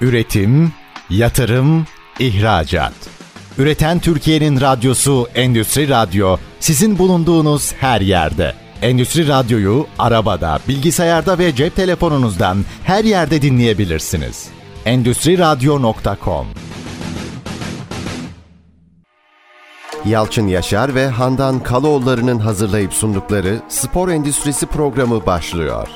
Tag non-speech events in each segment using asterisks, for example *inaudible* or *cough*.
Üretim, yatırım, ihracat. Üreten Türkiye'nin radyosu Endüstri Radyo sizin bulunduğunuz her yerde. Endüstri Radyo'yu arabada, bilgisayarda ve cep telefonunuzdan her yerde dinleyebilirsiniz. Endüstri Radyo.com Yalçın Yaşar ve Handan Kaloğulları'nın hazırlayıp sundukları Spor Endüstrisi programı başlıyor.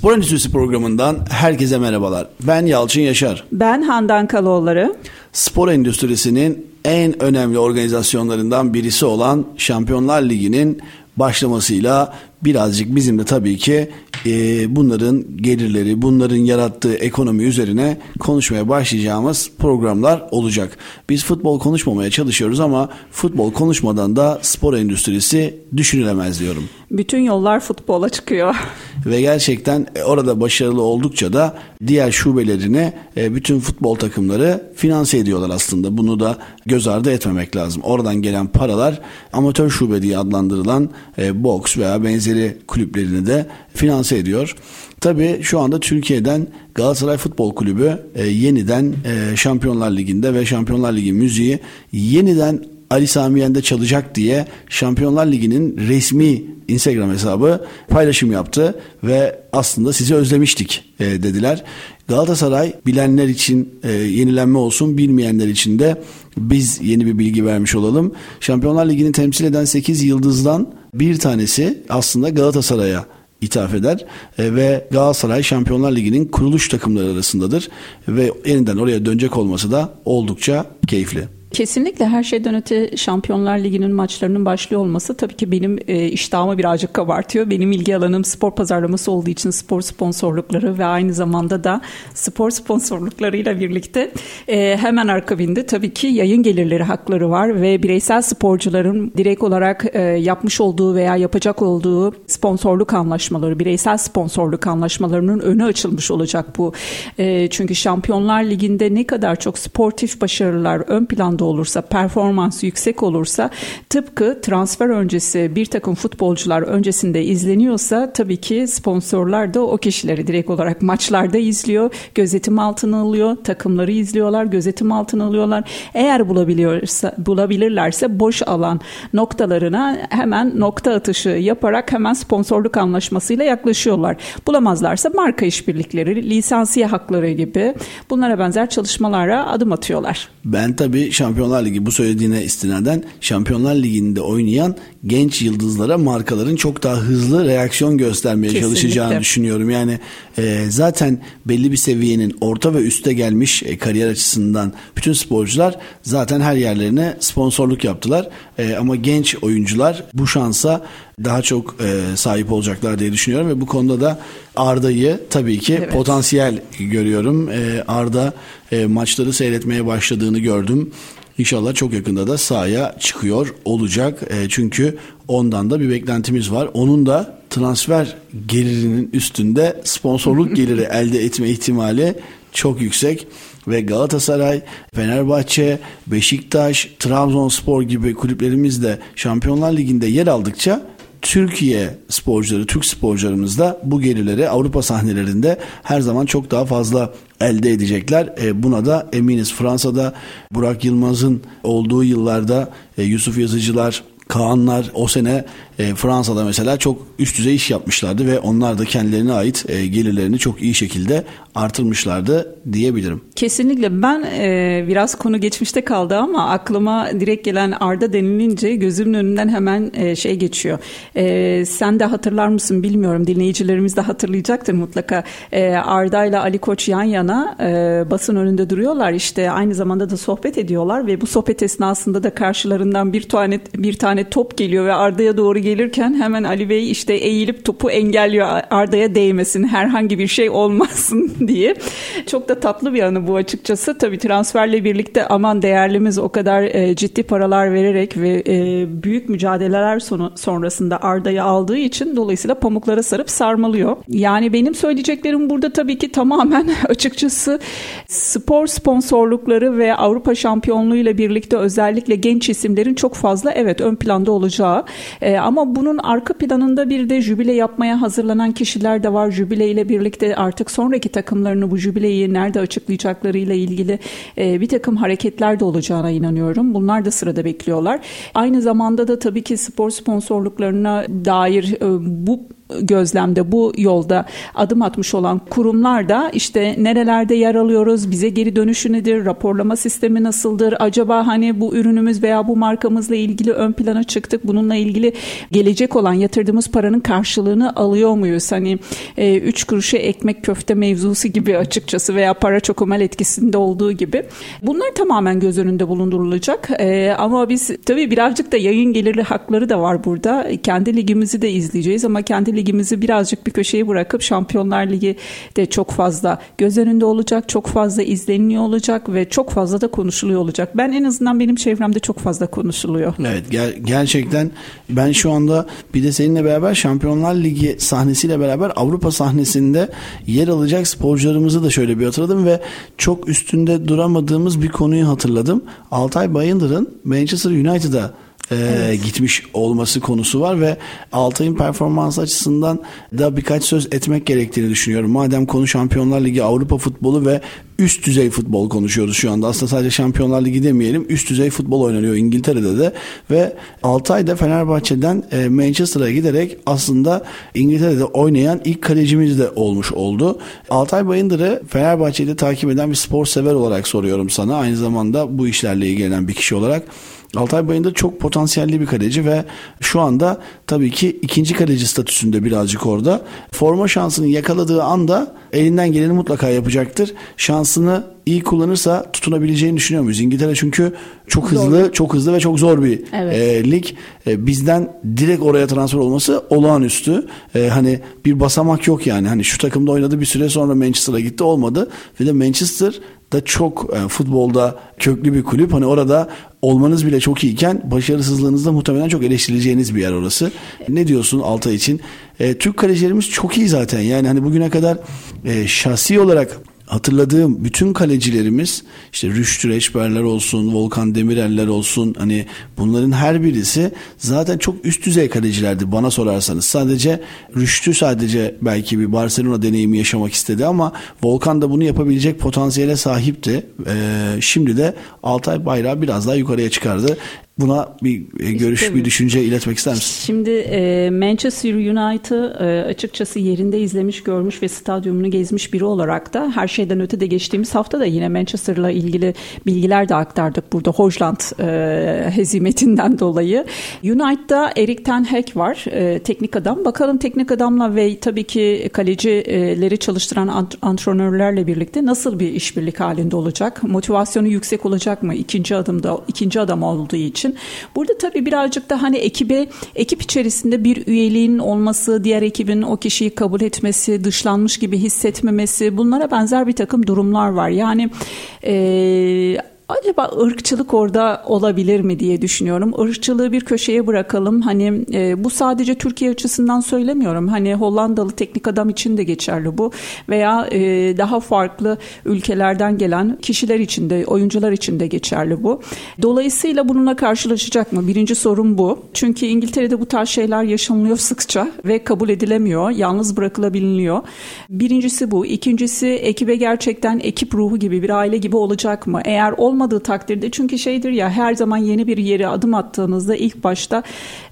Spor Endüstrisi programından herkese merhabalar. Ben Yalçın Yaşar. Ben Handan Kaloğulları. Spor endüstrisinin en önemli organizasyonlarından birisi olan Şampiyonlar Ligi'nin başlamasıyla birazcık bizim de tabii ki e, bunların gelirleri, bunların yarattığı ekonomi üzerine konuşmaya başlayacağımız programlar olacak. Biz futbol konuşmamaya çalışıyoruz ama futbol konuşmadan da spor endüstrisi düşünülemez diyorum. Bütün yollar futbola çıkıyor. *laughs* Ve gerçekten e, orada başarılı oldukça da diğer şubelerini e, bütün futbol takımları finanse ediyorlar aslında. Bunu da göz ardı etmemek lazım. Oradan gelen paralar amatör şube diye adlandırılan e, boks veya benzeri kulüplerini de finanse ediyor. Tabii şu anda Türkiye'den Galatasaray Futbol Kulübü yeniden Şampiyonlar Ligi'nde ve Şampiyonlar Ligi müziği yeniden Ali Sami Yen'de çalacak diye Şampiyonlar Ligi'nin resmi Instagram hesabı paylaşım yaptı ve aslında sizi özlemiştik e, dediler. Galatasaray bilenler için e, yenilenme olsun bilmeyenler için de biz yeni bir bilgi vermiş olalım. Şampiyonlar Ligi'ni temsil eden 8 yıldızdan bir tanesi aslında Galatasaray'a ithaf eder e, ve Galatasaray Şampiyonlar Ligi'nin kuruluş takımları arasındadır ve yeniden oraya dönecek olması da oldukça keyifli. Kesinlikle her şeyden öte Şampiyonlar Ligi'nin maçlarının başlıyor olması tabii ki benim e, iştahımı birazcık kabartıyor. Benim ilgi alanım spor pazarlaması olduğu için spor sponsorlukları ve aynı zamanda da spor sponsorluklarıyla birlikte e, hemen akabinde tabii ki yayın gelirleri hakları var ve bireysel sporcuların direkt olarak e, yapmış olduğu veya yapacak olduğu sponsorluk anlaşmaları, bireysel sponsorluk anlaşmalarının önü açılmış olacak bu. E, çünkü Şampiyonlar Ligi'nde ne kadar çok sportif başarılar ön planda oranda olursa, performans yüksek olursa tıpkı transfer öncesi bir takım futbolcular öncesinde izleniyorsa tabii ki sponsorlar da o kişileri direkt olarak maçlarda izliyor, gözetim altına alıyor, takımları izliyorlar, gözetim altına alıyorlar. Eğer bulabiliyorsa, bulabilirlerse boş alan noktalarına hemen nokta atışı yaparak hemen sponsorluk anlaşmasıyla yaklaşıyorlar. Bulamazlarsa marka işbirlikleri, lisansiye hakları gibi bunlara benzer çalışmalara adım atıyorlar. Ben tabii Şampiyonlar Ligi bu söylediğine istinaden Şampiyonlar Ligi'nde oynayan genç yıldızlara markaların çok daha hızlı reaksiyon göstermeye Kesinlikle. çalışacağını düşünüyorum. Yani e, zaten belli bir seviyenin orta ve üste gelmiş e, kariyer açısından bütün sporcular zaten her yerlerine sponsorluk yaptılar. E, ama genç oyuncular bu şansa daha çok e, sahip olacaklar diye düşünüyorum ve bu konuda da Arda'yı tabii ki evet. potansiyel görüyorum. E, Arda e, maçları seyretmeye başladığını gördüm. İnşallah çok yakında da sahaya çıkıyor olacak. E, çünkü ondan da bir beklentimiz var. Onun da transfer gelirinin üstünde sponsorluk *laughs* geliri elde etme ihtimali çok yüksek ve Galatasaray, Fenerbahçe, Beşiktaş, Trabzonspor gibi kulüplerimiz de Şampiyonlar Ligi'nde yer aldıkça Türkiye sporcuları, Türk sporcularımız da bu gelirleri Avrupa sahnelerinde her zaman çok daha fazla elde edecekler. E, buna da eminiz. Fransa'da Burak Yılmaz'ın olduğu yıllarda e, Yusuf Yazıcılar, Kaanlar o sene e, Fransa'da mesela çok üst düzey iş yapmışlardı ve onlar da kendilerine ait e, gelirlerini çok iyi şekilde artırmışlardı diyebilirim. Kesinlikle ben e, biraz konu geçmişte kaldı ama aklıma direkt gelen Arda denilince gözümün önünden hemen e, şey geçiyor. E, sen de hatırlar mısın bilmiyorum dinleyicilerimiz de hatırlayacaktır mutlaka. E, Arda ile Ali Koç yan yana e, basın önünde duruyorlar işte aynı zamanda da sohbet ediyorlar ve bu sohbet esnasında da karşılarından bir tane bir tane top geliyor ve Arda'ya doğru gelirken hemen Ali Bey işte eğilip topu engelliyor Arda'ya değmesin herhangi bir şey olmasın *laughs* diye. Çok da tatlı bir anı bu açıkçası. Tabii transferle birlikte aman değerlimiz o kadar e, ciddi paralar vererek ve e, büyük mücadeleler sonu, sonrasında Arda'yı aldığı için dolayısıyla pamuklara sarıp sarmalıyor. Yani benim söyleyeceklerim burada tabii ki tamamen *laughs* açıkçası spor sponsorlukları ve Avrupa şampiyonluğu ile birlikte özellikle genç isimlerin çok fazla evet ön planda olacağı. E, ama bunun arka planında bir de jübile yapmaya hazırlanan kişiler de var. Jübile ile birlikte artık sonraki takımlarını bu jübileyi nerede açıklayacaklarıyla ilgili e, bir takım hareketler de olacağına inanıyorum. Bunlar da sırada bekliyorlar. Aynı zamanda da tabii ki spor sponsorluklarına dair e, bu gözlemde bu yolda adım atmış olan kurumlar da işte nerelerde yer alıyoruz, bize geri dönüşü nedir, raporlama sistemi nasıldır, acaba hani bu ürünümüz veya bu markamızla ilgili ön plana çıktık, bununla ilgili gelecek olan yatırdığımız paranın karşılığını alıyor muyuz? Hani e, üç kuruşa ekmek köfte mevzusu gibi açıkçası veya para çokomel etkisinde olduğu gibi. Bunlar tamamen göz önünde bulundurulacak e, ama biz tabii birazcık da yayın gelirli hakları da var burada. Kendi ligimizi de izleyeceğiz ama kendi ligimizi birazcık bir köşeye bırakıp Şampiyonlar Ligi de çok fazla göz önünde olacak, çok fazla izleniliyor olacak ve çok fazla da konuşuluyor olacak. Ben en azından benim çevremde çok fazla konuşuluyor. Evet ger- gerçekten ben şu anda bir de seninle beraber Şampiyonlar Ligi sahnesiyle beraber Avrupa sahnesinde yer alacak sporcularımızı da şöyle bir hatırladım ve çok üstünde duramadığımız bir konuyu hatırladım. Altay Bayındır'ın Manchester United'a e, evet. gitmiş olması konusu var ve Altay'ın performansı açısından da birkaç söz etmek gerektiğini düşünüyorum. Madem konu Şampiyonlar Ligi, Avrupa futbolu ve üst düzey futbol konuşuyoruz şu anda. Aslında sadece Şampiyonlar Ligi demeyelim. Üst düzey futbol oynanıyor İngiltere'de de ve Altay da Fenerbahçe'den e, Manchester'a giderek aslında İngiltere'de oynayan ilk kalecimiz de olmuş oldu. Altay Bayındır'ı Fenerbahçe'de takip eden bir spor sever olarak soruyorum sana. Aynı zamanda bu işlerle ilgilenen bir kişi olarak. Altay Bayındır çok potansiyelli bir kaleci ve şu anda tabii ki ikinci kaleci statüsünde birazcık orada. Forma şansını yakaladığı anda elinden geleni mutlaka yapacaktır. Şansını iyi kullanırsa tutunabileceğini düşünüyor muyuz? İngiltere çünkü çok hızlı, zor. çok hızlı ve çok zor bir evet. e, lig. E, bizden direkt oraya transfer olması olağanüstü. E, hani bir basamak yok yani. Hani şu takımda oynadı bir süre sonra Manchester'a gitti olmadı. Ve de Manchester da çok e, futbolda köklü bir kulüp. Hani orada olmanız bile çok iyiyken başarısızlığınızda muhtemelen çok eleştirileceğiniz bir yer orası. Ne diyorsun Altay için? E, Türk kalecilerimiz çok iyi zaten. Yani hani bugüne kadar e, şahsi olarak hatırladığım bütün kalecilerimiz işte Rüştü Reçberler olsun, Volkan Demireller olsun hani bunların her birisi zaten çok üst düzey kalecilerdi bana sorarsanız. Sadece Rüştü sadece belki bir Barcelona deneyimi yaşamak istedi ama Volkan da bunu yapabilecek potansiyele sahipti. Ee, şimdi de Altay bayrağı biraz daha yukarıya çıkardı. Buna bir e, görüş, işte, bir düşünce iletmek ister misin? Şimdi e, Manchester United'ı e, açıkçası yerinde izlemiş, görmüş ve stadyumunu gezmiş biri olarak da her şeyden öte de geçtiğimiz hafta da yine Manchester'la ilgili bilgiler de aktardık burada Hojland e, hezimetinden dolayı. United'da Erik Ten Hag var, e, teknik adam. Bakalım teknik adamla ve tabii ki kalecileri çalıştıran antrenörlerle birlikte nasıl bir işbirlik halinde olacak? Motivasyonu yüksek olacak mı? İkinci adımda, ikinci adam olduğu için için. Burada tabii birazcık da hani ekibe ekip içerisinde bir üyeliğin olması, diğer ekibin o kişiyi kabul etmesi, dışlanmış gibi hissetmemesi bunlara benzer bir takım durumlar var. Yani e, Acaba ırkçılık orada olabilir mi diye düşünüyorum. Irkçılığı bir köşeye bırakalım. Hani e, bu sadece Türkiye açısından söylemiyorum. Hani Hollandalı teknik adam için de geçerli bu. Veya e, daha farklı ülkelerden gelen kişiler için de, oyuncular için de geçerli bu. Dolayısıyla bununla karşılaşacak mı? Birinci sorun bu. Çünkü İngiltere'de bu tarz şeyler yaşanılıyor sıkça ve kabul edilemiyor. Yalnız bırakılabiliyor. Birincisi bu. İkincisi ekibe gerçekten ekip ruhu gibi bir aile gibi olacak mı? Eğer olmazsa olmadığı takdirde çünkü şeydir ya her zaman yeni bir yere adım attığınızda ilk başta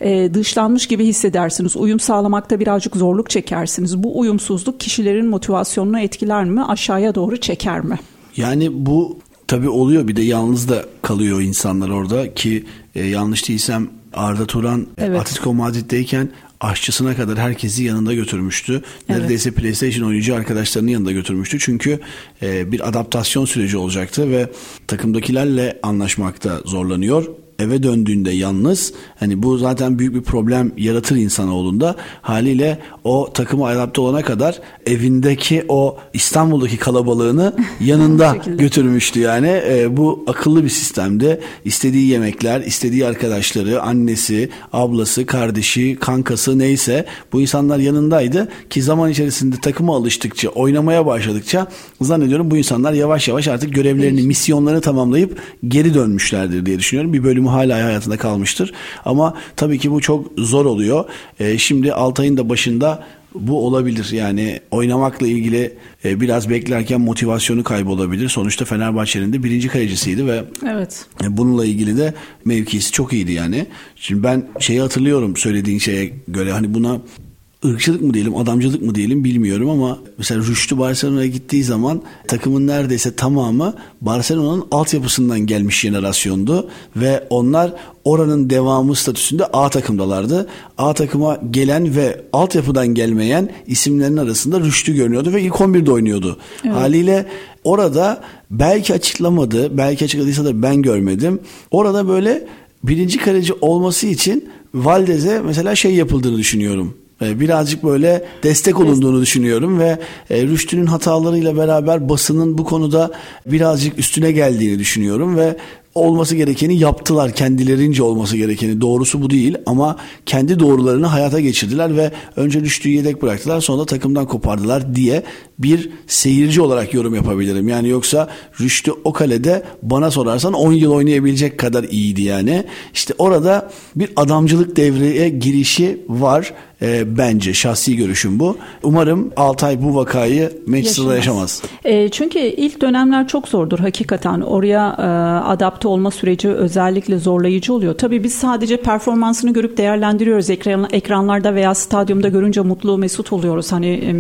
e, dışlanmış gibi hissedersiniz. Uyum sağlamakta birazcık zorluk çekersiniz. Bu uyumsuzluk kişilerin motivasyonunu etkiler mi? Aşağıya doğru çeker mi? Yani bu tabii oluyor bir de yalnız da kalıyor insanlar orada ki e, yanlış değilsem Arda Turan e, evet. Atletico Madrid'deyken aşçısına kadar herkesi yanında götürmüştü. Neredeyse evet. PlayStation oyuncu arkadaşlarının yanında götürmüştü. Çünkü e, bir adaptasyon süreci olacaktı ve takımdakilerle anlaşmakta zorlanıyor eve döndüğünde yalnız hani bu zaten büyük bir problem yaratır insanoğlunda. Haliyle o takıma adapte olana kadar evindeki o İstanbul'daki kalabalığını *laughs* yanında götürmüştü yani. E, bu akıllı bir sistemde istediği yemekler, istediği arkadaşları, annesi, ablası, kardeşi, kankası neyse bu insanlar yanındaydı ki zaman içerisinde takıma alıştıkça, oynamaya başladıkça zannediyorum bu insanlar yavaş yavaş artık görevlerini, misyonlarını tamamlayıp geri dönmüşlerdir diye düşünüyorum. Bir bölümü ama hala hayatında kalmıştır. Ama tabii ki bu çok zor oluyor. E, şimdi Altay'ın da başında bu olabilir. Yani oynamakla ilgili e, biraz beklerken motivasyonu kaybolabilir. Sonuçta Fenerbahçe'nin de birinci kalecisiydi ve evet. E, bununla ilgili de mevkisi çok iyiydi yani. Şimdi ben şeyi hatırlıyorum söylediğin şeye göre hani buna ırkçılık mı diyelim, adamcılık mı diyelim bilmiyorum ama mesela Rüştü Barcelona'ya gittiği zaman takımın neredeyse tamamı Barcelona'nın altyapısından gelmiş jenerasyondu ve onlar oranın devamı statüsünde A takımdalardı. A takıma gelen ve altyapıdan gelmeyen isimlerin arasında Rüştü görünüyordu ve ilk 11'de oynuyordu. Evet. Haliyle orada belki açıklamadı, belki açıkladıysa da ben görmedim. Orada böyle birinci kaleci olması için Valdez'e mesela şey yapıldığını düşünüyorum birazcık böyle destek. olunduğunu düşünüyorum ve e, Rüştü'nün hatalarıyla beraber basının bu konuda birazcık üstüne geldiğini düşünüyorum ve olması gerekeni yaptılar. Kendilerince olması gerekeni. Doğrusu bu değil ama kendi doğrularını hayata geçirdiler ve önce Rüştü'yü yedek bıraktılar sonra da takımdan kopardılar diye bir seyirci olarak yorum yapabilirim. Yani yoksa Rüştü o kalede bana sorarsan 10 yıl oynayabilecek kadar iyiydi yani. İşte orada bir adamcılık devreye girişi var e, bence şahsi görüşüm bu. Umarım Altay bu vakayı Manchester'da yaşamaz. E, çünkü ilk dönemler çok zordur hakikaten. Oraya e, adapte olma süreci özellikle zorlayıcı oluyor. Tabii biz sadece performansını görüp değerlendiriyoruz. Ekran, ekranlarda veya stadyumda görünce mutlu mesut oluyoruz. Hani e,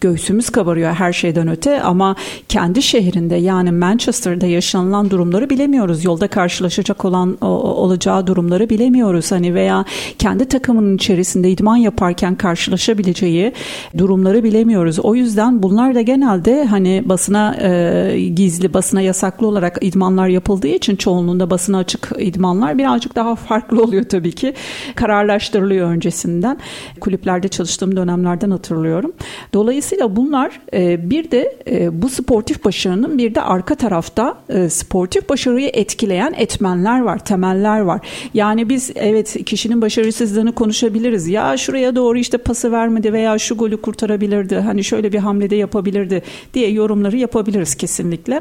göğsümüz kabarıyor her şeyden öte ama kendi şehrinde yani Manchester'da yaşanılan durumları bilemiyoruz. Yolda karşılaşacak olan olacağı durumları bilemiyoruz. Hani veya kendi takımının içerisinde idman yaparken karşılaşabileceği durumları bilemiyoruz. O yüzden bunlar da genelde hani basına e, gizli, basına yasaklı olarak idmanlar yapıldığı için çoğunluğunda basına açık idmanlar birazcık daha farklı oluyor tabii ki. Kararlaştırılıyor öncesinden. Kulüplerde çalıştığım dönemlerden hatırlıyorum. Dolayısıyla bunlar e, bir de e, bu sportif başarının bir de arka tarafta e, sportif başarıyı etkileyen etmenler var, temeller var. Yani biz evet kişinin başarısızlığını konuşabiliriz. Ya şuraya doğru işte pası vermedi veya şu golü kurtarabilirdi. Hani şöyle bir hamlede yapabilirdi diye yorumları yapabiliriz kesinlikle.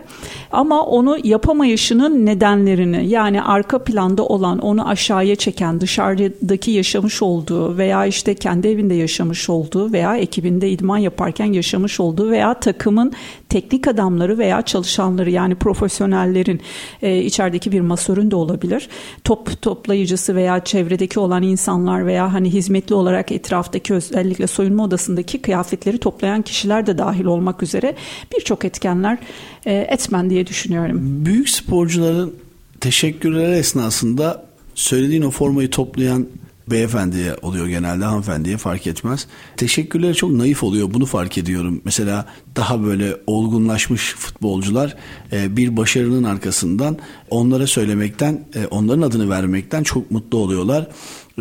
Ama onu yapamayışının nedenlerini yani arka planda olan onu aşağıya çeken dışarıdaki yaşamış olduğu veya işte kendi evinde yaşamış olduğu veya ekibinde idman yaparken yaşamış olduğu veya takımın teknik adamları veya çalışanları yani profesyonellerin e, içerideki bir masörün de olabilir. Top toplayıcısı veya çevredeki olan insanlar veya hani hizmetli olarak etraftaki özellikle soyunma odasındaki kıyafetleri toplayan kişiler de dahil olmak üzere birçok etkenler e, etmen diye düşünüyorum. Büyük sporcuların teşekkürleri esnasında söylediğin o formayı toplayan beyefendiye oluyor genelde hanımefendiye fark etmez. Teşekkürleri çok naif oluyor bunu fark ediyorum. Mesela daha böyle olgunlaşmış futbolcular e, bir başarının arkasından onlara söylemekten e, onların adını vermekten çok mutlu oluyorlar.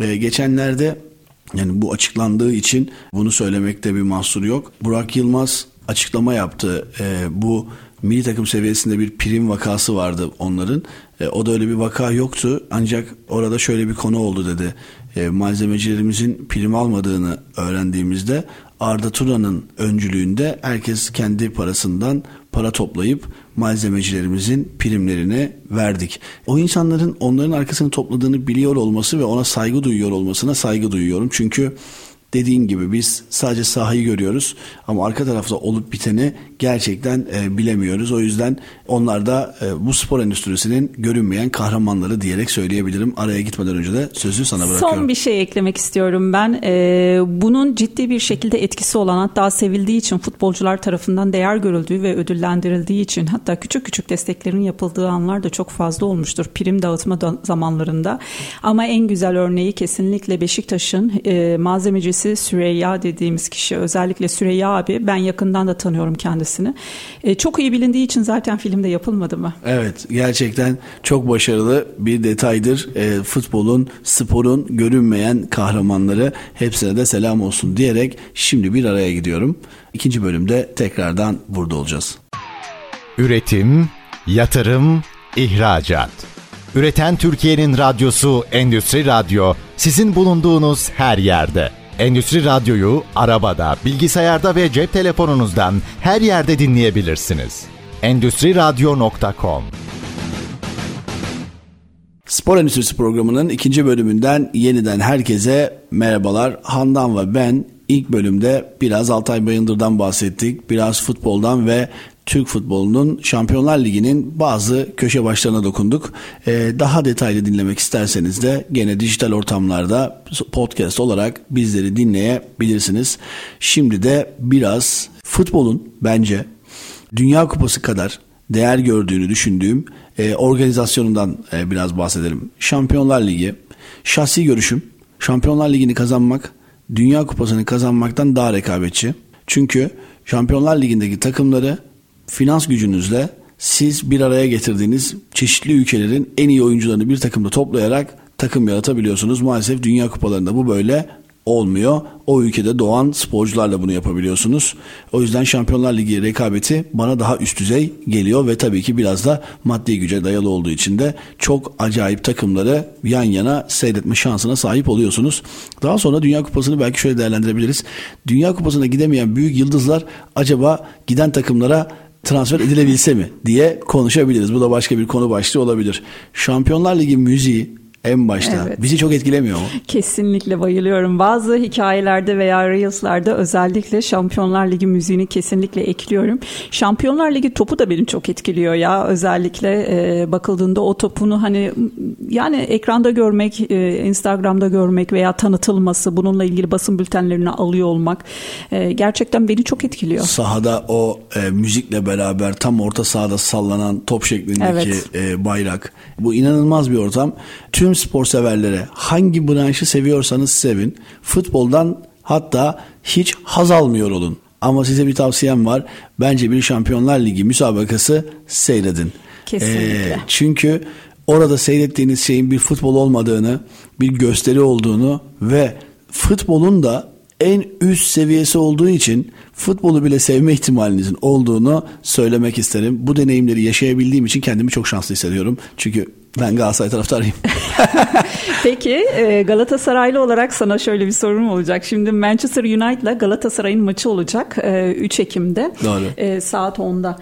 E, geçenlerde yani bu açıklandığı için bunu söylemekte bir mahsur yok. Burak Yılmaz açıklama yaptı. Bu milli takım seviyesinde bir prim vakası vardı onların. O da öyle bir vaka yoktu. Ancak orada şöyle bir konu oldu dedi. E, malzemecilerimizin prim almadığını öğrendiğimizde Arda Turan'ın öncülüğünde herkes kendi parasından para toplayıp malzemecilerimizin primlerini verdik. O insanların onların arkasını topladığını biliyor olması ve ona saygı duyuyor olmasına saygı duyuyorum. Çünkü dediğin gibi biz sadece sahayı görüyoruz ama arka tarafta olup biteni gerçekten e, bilemiyoruz. O yüzden onlar da e, bu spor endüstrisinin görünmeyen kahramanları diyerek söyleyebilirim. Araya gitmeden önce de sözü sana bırakıyorum. Son bir şey eklemek istiyorum ben. E, bunun ciddi bir şekilde etkisi olan hatta sevildiği için futbolcular tarafından değer görüldüğü ve ödüllendirildiği için hatta küçük küçük desteklerin yapıldığı anlar da çok fazla olmuştur. Prim dağıtma zamanlarında. Ama en güzel örneği kesinlikle Beşiktaş'ın e, malzemecisi Süreyya dediğimiz kişi. Özellikle Süreyya abi ben yakından da tanıyorum kendisini. E, çok iyi bilindiği için zaten filmde yapılmadı mı? Evet gerçekten çok başarılı bir detaydır. E, futbolun, sporun görünmeyen kahramanları hepsine de selam olsun diyerek şimdi bir araya gidiyorum. İkinci bölümde tekrardan burada olacağız. Üretim, yatırım, ihracat. Üreten Türkiye'nin radyosu Endüstri Radyo sizin bulunduğunuz her yerde. Endüstri Radyo'yu arabada, bilgisayarda ve cep telefonunuzdan her yerde dinleyebilirsiniz. Endüstri Radyo.com Spor Endüstrisi programının ikinci bölümünden yeniden herkese merhabalar. Handan ve ben ilk bölümde biraz Altay Bayındır'dan bahsettik. Biraz futboldan ve Türk futbolunun Şampiyonlar Ligi'nin bazı köşe başlarına dokunduk. Ee, daha detaylı dinlemek isterseniz de gene dijital ortamlarda podcast olarak bizleri dinleyebilirsiniz. Şimdi de biraz futbolun bence Dünya Kupası kadar değer gördüğünü düşündüğüm e, organizasyonundan e, biraz bahsedelim. Şampiyonlar Ligi, şahsi görüşüm Şampiyonlar Ligi'ni kazanmak Dünya Kupası'nı kazanmaktan daha rekabetçi. Çünkü Şampiyonlar Ligi'ndeki takımları finans gücünüzle siz bir araya getirdiğiniz çeşitli ülkelerin en iyi oyuncularını bir takımda toplayarak takım yaratabiliyorsunuz. Maalesef Dünya Kupalarında bu böyle olmuyor. O ülkede doğan sporcularla bunu yapabiliyorsunuz. O yüzden Şampiyonlar Ligi rekabeti bana daha üst düzey geliyor ve tabii ki biraz da maddi güce dayalı olduğu için de çok acayip takımları yan yana seyretme şansına sahip oluyorsunuz. Daha sonra Dünya Kupası'nı belki şöyle değerlendirebiliriz. Dünya Kupası'na gidemeyen büyük yıldızlar acaba giden takımlara transfer edilebilse mi diye konuşabiliriz. Bu da başka bir konu başlığı olabilir. Şampiyonlar Ligi müziği en başta. Evet. Bizi çok etkilemiyor mu? Kesinlikle bayılıyorum. Bazı hikayelerde veya Reels'larda özellikle Şampiyonlar Ligi müziğini kesinlikle ekliyorum. Şampiyonlar Ligi topu da beni çok etkiliyor ya. Özellikle e, bakıldığında o topunu hani yani ekranda görmek, e, Instagram'da görmek veya tanıtılması, bununla ilgili basın bültenlerini alıyor olmak e, gerçekten beni çok etkiliyor. Sahada o e, müzikle beraber tam orta sahada sallanan top şeklindeki evet. e, bayrak. Bu inanılmaz bir ortam. Tüm spor severlere hangi branşı seviyorsanız sevin. Futboldan hatta hiç haz almıyor olun. Ama size bir tavsiyem var. Bence bir Şampiyonlar Ligi müsabakası seyredin. Kesinlikle. Ee, çünkü orada seyrettiğiniz şeyin bir futbol olmadığını, bir gösteri olduğunu ve futbolun da en üst seviyesi olduğu için futbolu bile sevme ihtimalinizin olduğunu söylemek isterim. Bu deneyimleri yaşayabildiğim için kendimi çok şanslı hissediyorum. Çünkü ben Galatasaray taraftarıyım. *laughs* Peki e, Galatasaraylı olarak sana şöyle bir sorum olacak. Şimdi Manchester United ile Galatasaray'ın maçı olacak 3 e, Ekim'de. Doğru. E, saat 10'da.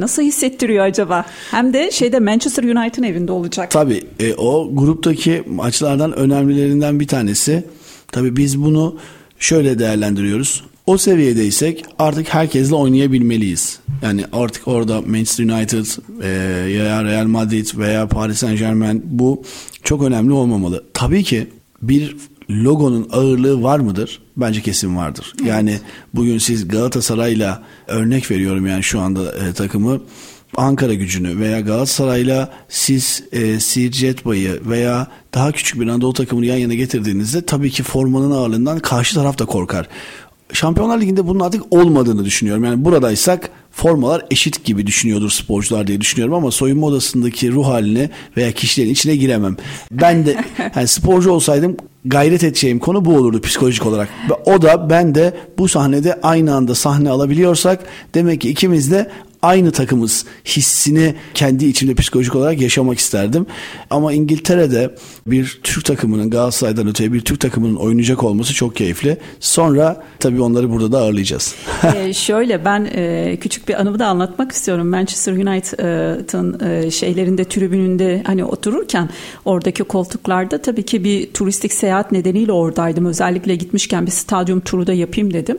nasıl hissettiriyor acaba? Hem de şeyde Manchester United'ın evinde olacak. Tabii o gruptaki maçlardan önemlilerinden bir tanesi. Tabii biz bunu şöyle değerlendiriyoruz. O seviyedeysek artık herkesle oynayabilmeliyiz. Yani artık orada Manchester United e, ya Real Madrid veya Paris Saint Germain bu çok önemli olmamalı. Tabii ki bir logonun ağırlığı var mıdır? Bence kesin vardır. Yani bugün siz Galatasaray'la örnek veriyorum yani şu anda e, takımı Ankara gücünü veya Galatasaray'la siz e, Sircet Bay'ı veya daha küçük bir Anadolu takımını yan yana getirdiğinizde tabii ki formanın ağırlığından karşı taraf da korkar. Şampiyonlar Ligi'nde bunun artık olmadığını düşünüyorum. Yani buradaysak formalar eşit gibi düşünüyordur sporcular diye düşünüyorum ama soyunma odasındaki ruh haline veya kişilerin içine giremem. Ben de *laughs* yani sporcu olsaydım gayret edeceğim konu bu olurdu psikolojik olarak. Ve o da ben de bu sahnede aynı anda sahne alabiliyorsak demek ki ikimiz de aynı takımız hissini kendi içimde psikolojik olarak yaşamak isterdim. Ama İngiltere'de bir Türk takımının Galatasaray'dan öteye bir Türk takımının oynayacak olması çok keyifli. Sonra tabii onları burada da ağırlayacağız. ee, şöyle ben e, küçük bir anımı da anlatmak istiyorum. Manchester United'ın e, şeylerinde tribününde hani otururken oradaki koltuklarda tabii ki bir turistik seyahat nedeniyle oradaydım. Özellikle gitmişken bir stadyum turu da yapayım dedim.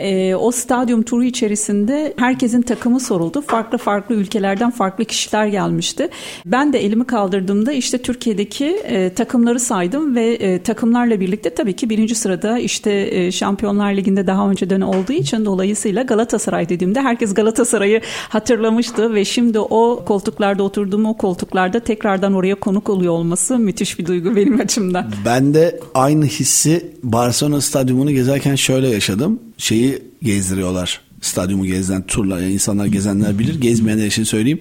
E, o stadyum turu içerisinde herkesin takımı soruldu. Farklı farklı ülkelerden farklı kişiler gelmişti. Ben de elimi kaldırdığımda işte Türkiye'deki e, takımları saydım ve e, takımlarla birlikte tabii ki birinci sırada işte e, Şampiyonlar Ligi'nde daha önceden olduğu için dolayısıyla Galatasaray dediğimde herkes Galatasaray'ı hatırlamıştı ve şimdi o koltuklarda oturduğum o koltuklarda tekrardan oraya konuk oluyor olması müthiş bir duygu benim açımdan. Ben de aynı hissi Barcelona stadyumunu gezerken şöyle yaşadım. Şeyi gezdiriyorlar stadyumu gezen turlar yani insanlar gezenler bilir. Gezmeyenler için söyleyeyim.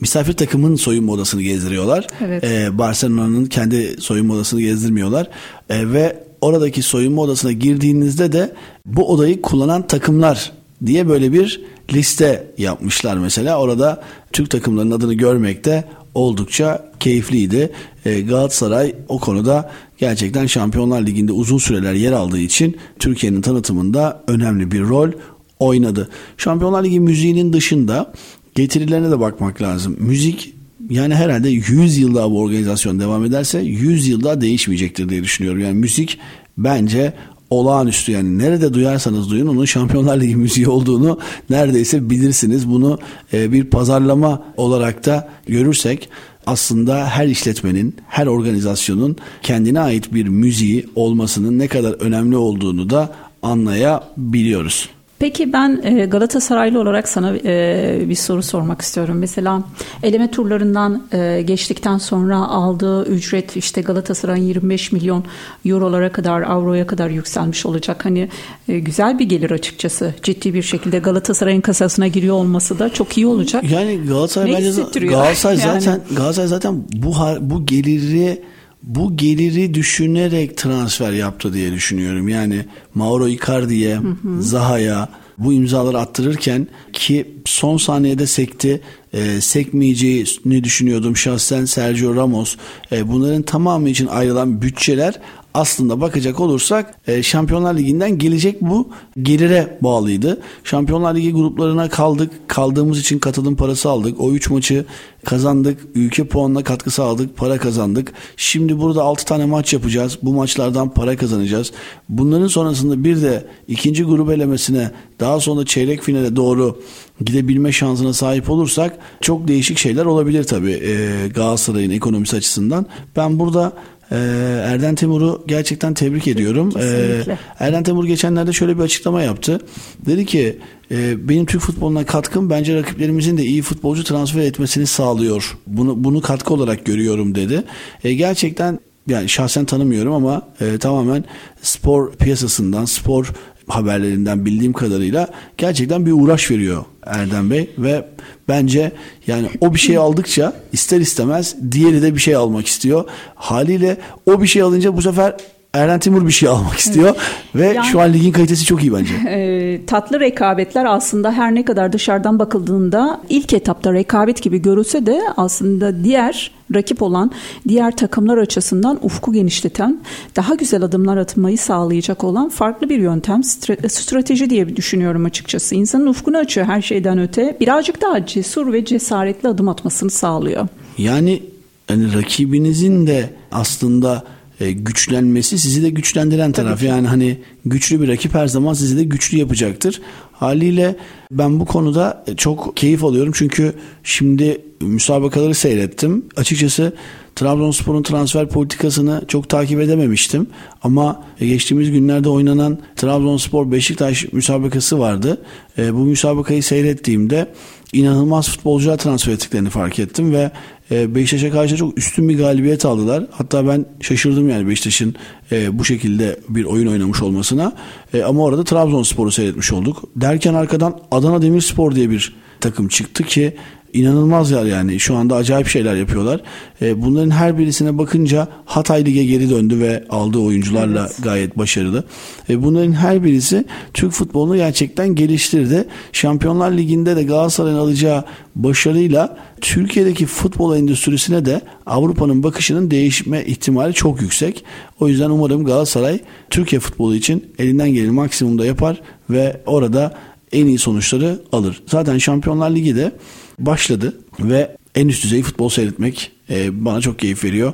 Misafir takımın soyunma odasını gezdiriyorlar. Evet. Ee, Barcelona'nın kendi soyunma odasını gezdirmiyorlar. Ee, ve oradaki soyunma odasına girdiğinizde de bu odayı kullanan takımlar diye böyle bir liste yapmışlar mesela. Orada Türk takımlarının adını görmek de oldukça keyifliydi. Ee, Galatasaray o konuda gerçekten Şampiyonlar Ligi'nde uzun süreler yer aldığı için Türkiye'nin tanıtımında önemli bir rol oynadı. Şampiyonlar Ligi müziğinin dışında getirilerine de bakmak lazım. Müzik Yani herhalde 100 yıl daha bu organizasyon devam ederse 100 yıl daha değişmeyecektir diye düşünüyorum. Yani müzik bence olağanüstü yani nerede duyarsanız duyun onun Şampiyonlar Ligi müziği olduğunu neredeyse bilirsiniz. Bunu e, bir pazarlama olarak da görürsek aslında her işletmenin, her organizasyonun kendine ait bir müziği olmasının ne kadar önemli olduğunu da anlayabiliyoruz. Peki ben e, Galatasaraylı olarak sana e, bir soru sormak istiyorum. Mesela eleme turlarından e, geçtikten sonra aldığı ücret işte Galatasaray'ın 25 milyon eurolara kadar, avroya kadar yükselmiş olacak. Hani güzel bir gelir açıkçası. Ciddi bir şekilde Galatasaray'ın kasasına giriyor olması da çok iyi olacak. Yani Galatasaray ne bence Galatasaray yani. zaten Galatasaray zaten bu bu geliri bu geliri düşünerek transfer yaptı diye düşünüyorum. Yani Mauro Icardi'ye, Zaha'ya bu imzaları attırırken ki son saniyede sekti. E, sekmeyeceğini düşünüyordum şahsen Sergio Ramos. E, bunların tamamı için ayrılan bütçeler aslında bakacak olursak e, Şampiyonlar Ligi'nden gelecek bu gelire bağlıydı. Şampiyonlar Ligi gruplarına kaldık. Kaldığımız için katılım parası aldık. O 3 maçı kazandık. Ülke puanına katkı sağladık. Para kazandık. Şimdi burada 6 tane maç yapacağız. Bu maçlardan para kazanacağız. Bunların sonrasında bir de ikinci grup elemesine daha sonra çeyrek finale doğru gidebilme şansına sahip olursak çok değişik şeyler olabilir tabii e, Galatasaray'ın ekonomisi açısından. Ben burada ee, Erden Temur'u gerçekten tebrik ediyorum. Ee, Erden Temur geçenlerde şöyle bir açıklama yaptı. Dedi ki e, benim Türk futboluna katkım bence rakiplerimizin de iyi futbolcu transfer etmesini sağlıyor. Bunu bunu katkı olarak görüyorum dedi. E, gerçekten yani şahsen tanımıyorum ama e, tamamen spor piyasasından, spor haberlerinden bildiğim kadarıyla gerçekten bir uğraş veriyor Erdem Bey ve bence yani o bir şey aldıkça ister istemez diğeri de bir şey almak istiyor. Haliyle o bir şey alınca bu sefer Eren Timur bir şey almak istiyor evet. ve yani, şu an ligin kalitesi çok iyi bence. *laughs* E, tatlı rekabetler aslında her ne kadar dışarıdan bakıldığında ilk etapta rekabet gibi görülse de aslında diğer rakip olan diğer takımlar açısından ufku genişleten, daha güzel adımlar atmayı sağlayacak olan farklı bir yöntem, strateji diye düşünüyorum açıkçası. İnsanın ufkunu açıyor her şeyden öte. Birazcık daha cesur ve cesaretli adım atmasını sağlıyor. Yani yani rakibinizin de aslında e, güçlenmesi sizi de güçlendiren taraf. Yani hani güçlü bir rakip her zaman sizi de güçlü yapacaktır. Haliyle ben bu konuda çok keyif alıyorum. Çünkü şimdi müsabakaları seyrettim. Açıkçası Trabzonspor'un transfer politikasını çok takip edememiştim. Ama geçtiğimiz günlerde oynanan Trabzonspor Beşiktaş müsabakası vardı. E, bu müsabakayı seyrettiğimde inanılmaz futbolcular transfer ettiklerini fark ettim ve Beşiktaş'a karşı çok üstün bir galibiyet aldılar. Hatta ben şaşırdım yani Beşiktaş'ın e, bu şekilde bir oyun oynamış olmasına. E, ama orada Trabzonspor'u seyretmiş olduk. Derken arkadan Adana Demirspor diye bir takım çıktı ki inanılmazlar yani. Şu anda acayip şeyler yapıyorlar. E, bunların her birisine bakınca Hatay Lig'e geri döndü ve aldığı oyuncularla evet. gayet başarılı. E, bunların her birisi Türk futbolunu gerçekten geliştirdi. Şampiyonlar Ligi'nde de Galatasaray'ın alacağı başarıyla Türkiye'deki futbol endüstrisine de Avrupa'nın bakışının değişme ihtimali çok yüksek. O yüzden umarım Galatasaray Türkiye futbolu için elinden geleni maksimumda yapar ve orada en iyi sonuçları alır. Zaten Şampiyonlar Ligi de başladı ve en üst düzey futbol seyretmek e, bana çok keyif veriyor.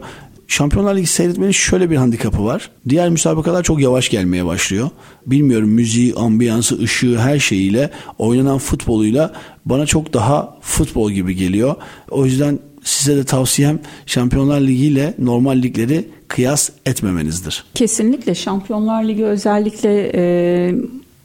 Şampiyonlar Ligi seyretmenin şöyle bir handikapı var. Diğer müsabakalar çok yavaş gelmeye başlıyor. Bilmiyorum müziği, ambiyansı, ışığı her şeyiyle oynanan futboluyla bana çok daha futbol gibi geliyor. O yüzden size de tavsiyem Şampiyonlar Ligi ile normal ligleri kıyas etmemenizdir. Kesinlikle Şampiyonlar Ligi özellikle e,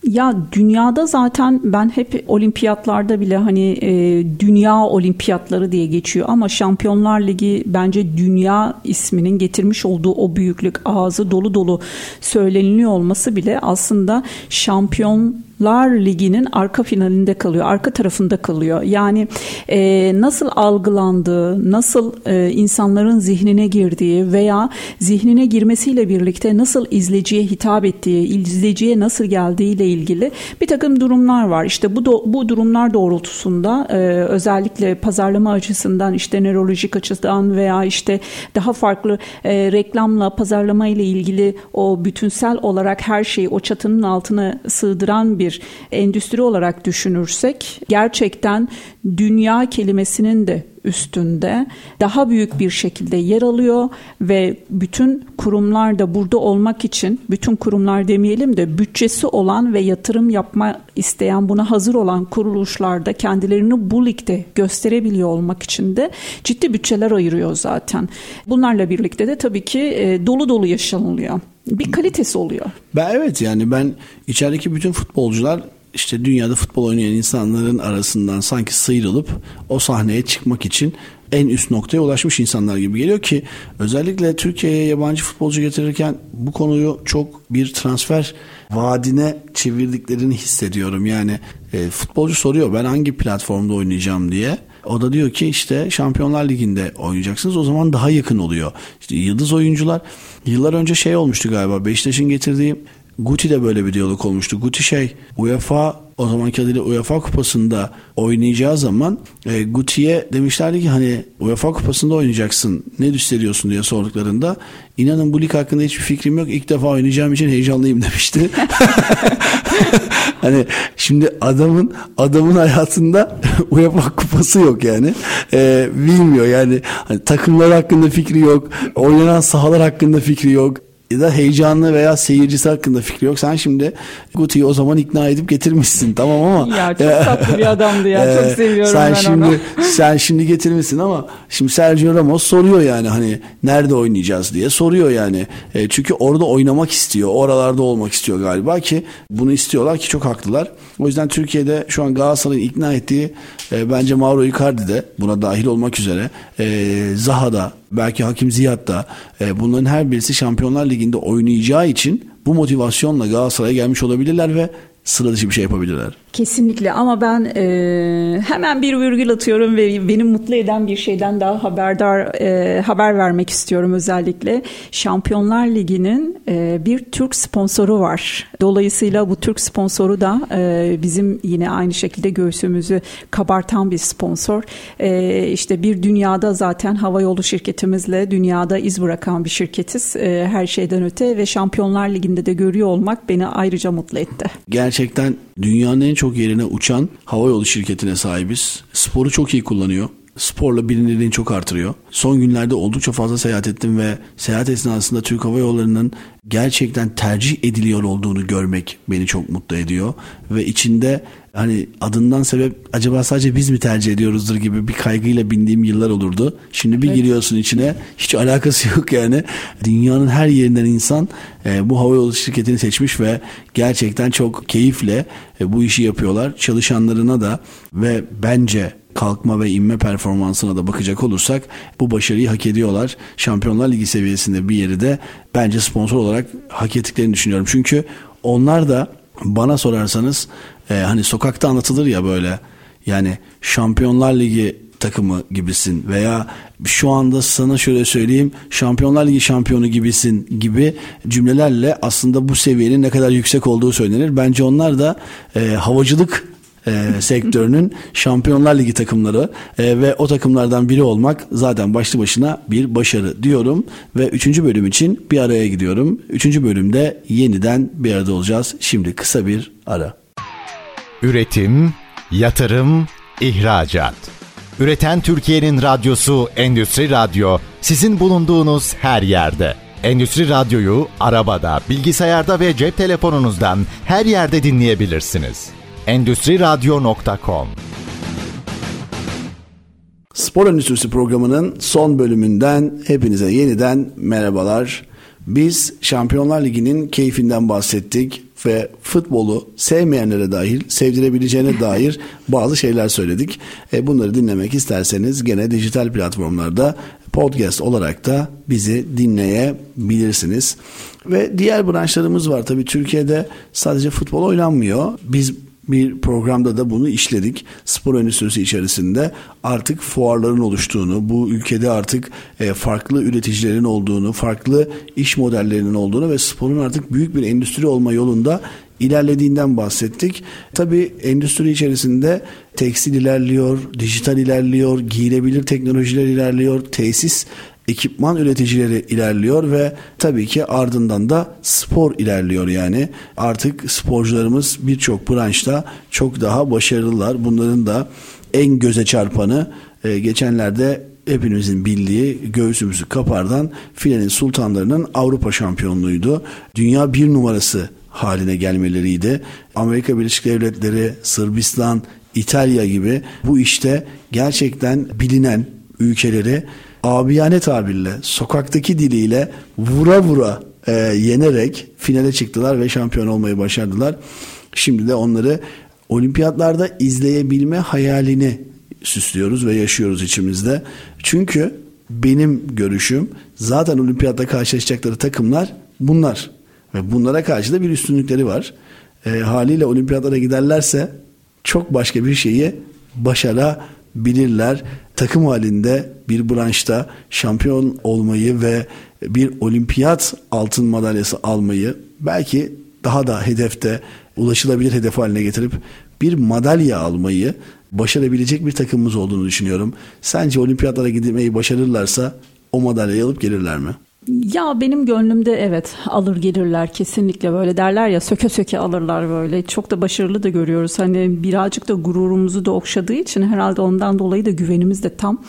ya dünyada zaten ben hep olimpiyatlarda bile hani e, dünya olimpiyatları diye geçiyor ama Şampiyonlar Ligi bence dünya isminin getirmiş olduğu o büyüklük ağzı dolu dolu söyleniliyor olması bile aslında şampiyon Lar Ligi'nin arka finalinde kalıyor, arka tarafında kalıyor. Yani e, nasıl algılandığı, nasıl e, insanların zihnine girdiği veya zihnine girmesiyle birlikte nasıl izleyiciye hitap ettiği, izleyiciye nasıl geldiği ile ilgili bir takım durumlar var. İşte bu do, bu durumlar doğrultusunda e, özellikle pazarlama açısından, işte nörolojik açıdan veya işte daha farklı e, reklamla pazarlama ile ilgili o bütünsel olarak her şeyi o çatının altına sığdıran bir bir endüstri olarak düşünürsek gerçekten dünya kelimesinin de üstünde daha büyük bir şekilde yer alıyor ve bütün kurumlar da burada olmak için bütün kurumlar demeyelim de bütçesi olan ve yatırım yapma isteyen buna hazır olan kuruluşlarda kendilerini bu ligde gösterebiliyor olmak için de ciddi bütçeler ayırıyor zaten. Bunlarla birlikte de tabii ki e, dolu dolu yaşanılıyor. Bir kalitesi oluyor. Ben evet yani ben içerideki bütün futbolcular işte dünyada futbol oynayan insanların arasından sanki sıyrılıp o sahneye çıkmak için en üst noktaya ulaşmış insanlar gibi geliyor ki özellikle Türkiye'ye yabancı futbolcu getirirken bu konuyu çok bir transfer vaadine çevirdiklerini hissediyorum. Yani e, futbolcu soruyor ben hangi platformda oynayacağım diye. O da diyor ki işte Şampiyonlar Ligi'nde oynayacaksınız. O zaman daha yakın oluyor. İşte yıldız oyuncular yıllar önce şey olmuştu galiba. Beşiktaş'ın getirdiği Guti de böyle bir diyalog olmuştu. Guti şey UEFA o zamanki adıyla UEFA kupasında oynayacağı zaman e, Guti'ye demişlerdi ki hani UEFA kupasında oynayacaksın ne hissediyorsun diye sorduklarında inanın bu lig hakkında hiçbir fikrim yok ilk defa oynayacağım için heyecanlıyım demişti. *laughs* hani şimdi adamın adamın hayatında *laughs* UEFA kupası yok yani e, bilmiyor yani hani takımlar hakkında fikri yok oynanan sahalar hakkında fikri yok da heyecanlı veya seyircisi hakkında fikri yok. Sen şimdi Guti'yi o zaman ikna edip getirmişsin tamam ama. ya çok *laughs* tatlı bir adamdı ya çok seviyorum sen ben şimdi, onu. Sen şimdi getirmişsin ama şimdi Sergio Ramos soruyor yani hani nerede oynayacağız diye soruyor yani. E, çünkü orada oynamak istiyor. Oralarda olmak istiyor galiba ki bunu istiyorlar ki çok haklılar. O yüzden Türkiye'de şu an Galatasaray'ın ikna ettiği e, bence Mauro Icardi de buna dahil olmak üzere e, Zaha da belki Hakim Ziyad da e, bunların her birisi Şampiyonlar Ligi'nde oynayacağı için bu motivasyonla Galatasaray'a gelmiş olabilirler ve sıra dışı bir şey yapabilirler. Kesinlikle ama ben e, hemen bir virgül atıyorum ve beni mutlu eden bir şeyden daha haberdar e, haber vermek istiyorum özellikle. Şampiyonlar Ligi'nin e, bir Türk sponsoru var. Dolayısıyla bu Türk sponsoru da e, bizim yine aynı şekilde göğsümüzü kabartan bir sponsor. E, işte bir dünyada zaten havayolu şirketimizle dünyada iz bırakan bir şirketiz. E, her şeyden öte ve Şampiyonlar Ligi'nde de görüyor olmak beni ayrıca mutlu etti. Gerçekten dünyanın en çok yerine uçan havayolu şirketine sahibiz. Sporu çok iyi kullanıyor. Sporla bilinirliğini çok artırıyor. Son günlerde oldukça fazla seyahat ettim ve seyahat esnasında Türk Hava Yolları'nın gerçekten tercih ediliyor olduğunu görmek beni çok mutlu ediyor. Ve içinde hani adından sebep acaba sadece biz mi tercih ediyoruzdur gibi bir kaygıyla bindiğim yıllar olurdu. Şimdi bir evet. giriyorsun içine hiç alakası yok yani. Dünyanın her yerinden insan e, bu havayolu şirketini seçmiş ve gerçekten çok keyifle e, bu işi yapıyorlar. Çalışanlarına da ve bence kalkma ve inme performansına da bakacak olursak bu başarıyı hak ediyorlar. Şampiyonlar Ligi seviyesinde bir yeri de bence sponsor olarak hak ettiklerini düşünüyorum. Çünkü onlar da bana sorarsanız e, hani sokakta anlatılır ya böyle yani Şampiyonlar Ligi takımı gibisin veya şu anda sana şöyle söyleyeyim Şampiyonlar Ligi şampiyonu gibisin gibi cümlelerle aslında bu seviyenin ne kadar yüksek olduğu söylenir. Bence onlar da e, havacılık e, sektörünün Şampiyonlar Ligi takımları e, ve o takımlardan biri olmak zaten başlı başına bir başarı diyorum ve 3. bölüm için bir araya gidiyorum. 3. bölümde yeniden bir arada olacağız. Şimdi kısa bir ara. Üretim, yatırım, ihracat. Üreten Türkiye'nin radyosu Endüstri Radyo sizin bulunduğunuz her yerde. Endüstri Radyo'yu arabada, bilgisayarda ve cep telefonunuzdan her yerde dinleyebilirsiniz endüstriradyo.com Spor Endüstrisi programının son bölümünden hepinize yeniden merhabalar. Biz Şampiyonlar Ligi'nin keyfinden bahsettik ve futbolu sevmeyenlere dahil sevdirebileceğine *laughs* dair bazı şeyler söyledik. E bunları dinlemek isterseniz gene dijital platformlarda podcast olarak da bizi dinleyebilirsiniz. Ve diğer branşlarımız var. Tabii Türkiye'de sadece futbol oynanmıyor. Biz bir programda da bunu işledik. Spor endüstrisi içerisinde artık fuarların oluştuğunu, bu ülkede artık e, farklı üreticilerin olduğunu, farklı iş modellerinin olduğunu ve sporun artık büyük bir endüstri olma yolunda ilerlediğinden bahsettik. Tabii endüstri içerisinde tekstil ilerliyor, dijital ilerliyor, giyilebilir teknolojiler ilerliyor, tesis ekipman üreticileri ilerliyor ve tabii ki ardından da spor ilerliyor yani. Artık sporcularımız birçok branşta çok daha başarılılar. Bunların da en göze çarpanı e, geçenlerde hepinizin bildiği göğsümüzü kapardan filenin sultanlarının Avrupa şampiyonluğuydu. Dünya bir numarası haline gelmeleriydi. Amerika Birleşik Devletleri, Sırbistan, İtalya gibi bu işte gerçekten bilinen ülkeleri abiyane tabirle, sokaktaki diliyle vura vura e, yenerek finale çıktılar ve şampiyon olmayı başardılar. Şimdi de onları olimpiyatlarda izleyebilme hayalini süslüyoruz ve yaşıyoruz içimizde. Çünkü benim görüşüm zaten olimpiyatta karşılaşacakları takımlar bunlar. Ve bunlara karşı da bir üstünlükleri var. E, haliyle olimpiyatlara giderlerse çok başka bir şeyi başarabilirler. Takım halinde bir branşta şampiyon olmayı ve bir olimpiyat altın madalyası almayı belki daha da hedefte ulaşılabilir hedef haline getirip bir madalya almayı başarabilecek bir takımımız olduğunu düşünüyorum. Sence olimpiyatlara gitmeyi başarırlarsa o madalyayı alıp gelirler mi? Ya benim gönlümde evet alır gelirler kesinlikle böyle derler ya söke söke alırlar böyle. Çok da başarılı da görüyoruz. Hani birazcık da gururumuzu da okşadığı için herhalde ondan dolayı da güvenimiz de tam.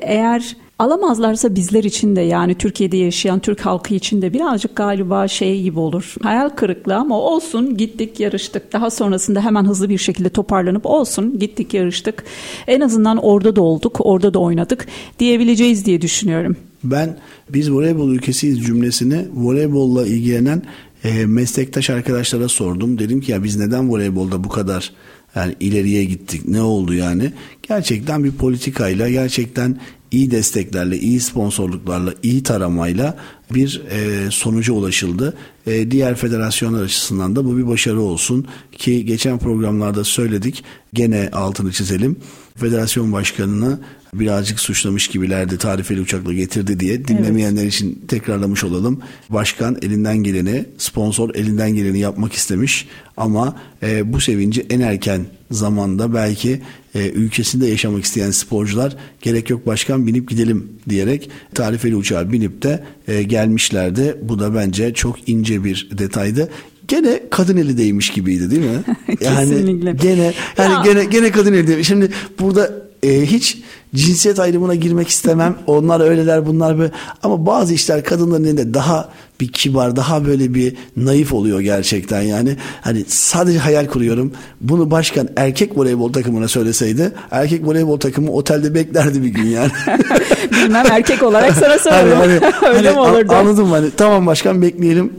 Eğer Alamazlarsa bizler için de yani Türkiye'de yaşayan Türk halkı için de birazcık galiba şey gibi olur. Hayal kırıklığı ama olsun gittik yarıştık. Daha sonrasında hemen hızlı bir şekilde toparlanıp olsun gittik yarıştık. En azından orada da olduk, orada da oynadık diyebileceğiz diye düşünüyorum. Ben biz voleybol ülkesiyiz cümlesini voleybolla ilgilenen e, meslektaş arkadaşlara sordum. Dedim ki ya biz neden voleybolda bu kadar yani ileriye gittik ne oldu yani? Gerçekten bir politikayla gerçekten iyi desteklerle, iyi sponsorluklarla, iyi taramayla bir e, sonuca ulaşıldı. E, diğer federasyonlar açısından da bu bir başarı olsun ki geçen programlarda söyledik. Gene altını çizelim. Federasyon başkanını birazcık suçlamış gibilerdi tarifeli uçakla getirdi diye dinlemeyenler evet. için tekrarlamış olalım. Başkan elinden geleni, sponsor elinden geleni yapmak istemiş ama e, bu sevinci en erken zamanda belki e, ülkesinde yaşamak isteyen sporcular gerek yok başkan binip gidelim diyerek tarifeli uçağa binip de e, gelmişlerdi. Bu da bence çok ince bir detaydı gene kadın eli değmiş gibiydi değil mi? *laughs* Kesinlikle. Yani gene yani ya. gene gene kadın eli değmiş. Şimdi burada e, hiç cinsiyet ayrımına girmek istemem. Onlar öyleler bunlar böyle. Ama bazı işler kadınların elinde daha bir kibar, daha böyle bir naif oluyor gerçekten yani. Hani sadece hayal kuruyorum. Bunu başkan erkek voleybol takımına söyleseydi erkek voleybol takımı otelde beklerdi bir gün yani. *laughs* Bilmem erkek olarak sana sorarım. Hani, hani, *laughs* Öyle hani, mi olurdu? Anladım hani tamam başkan bekleyelim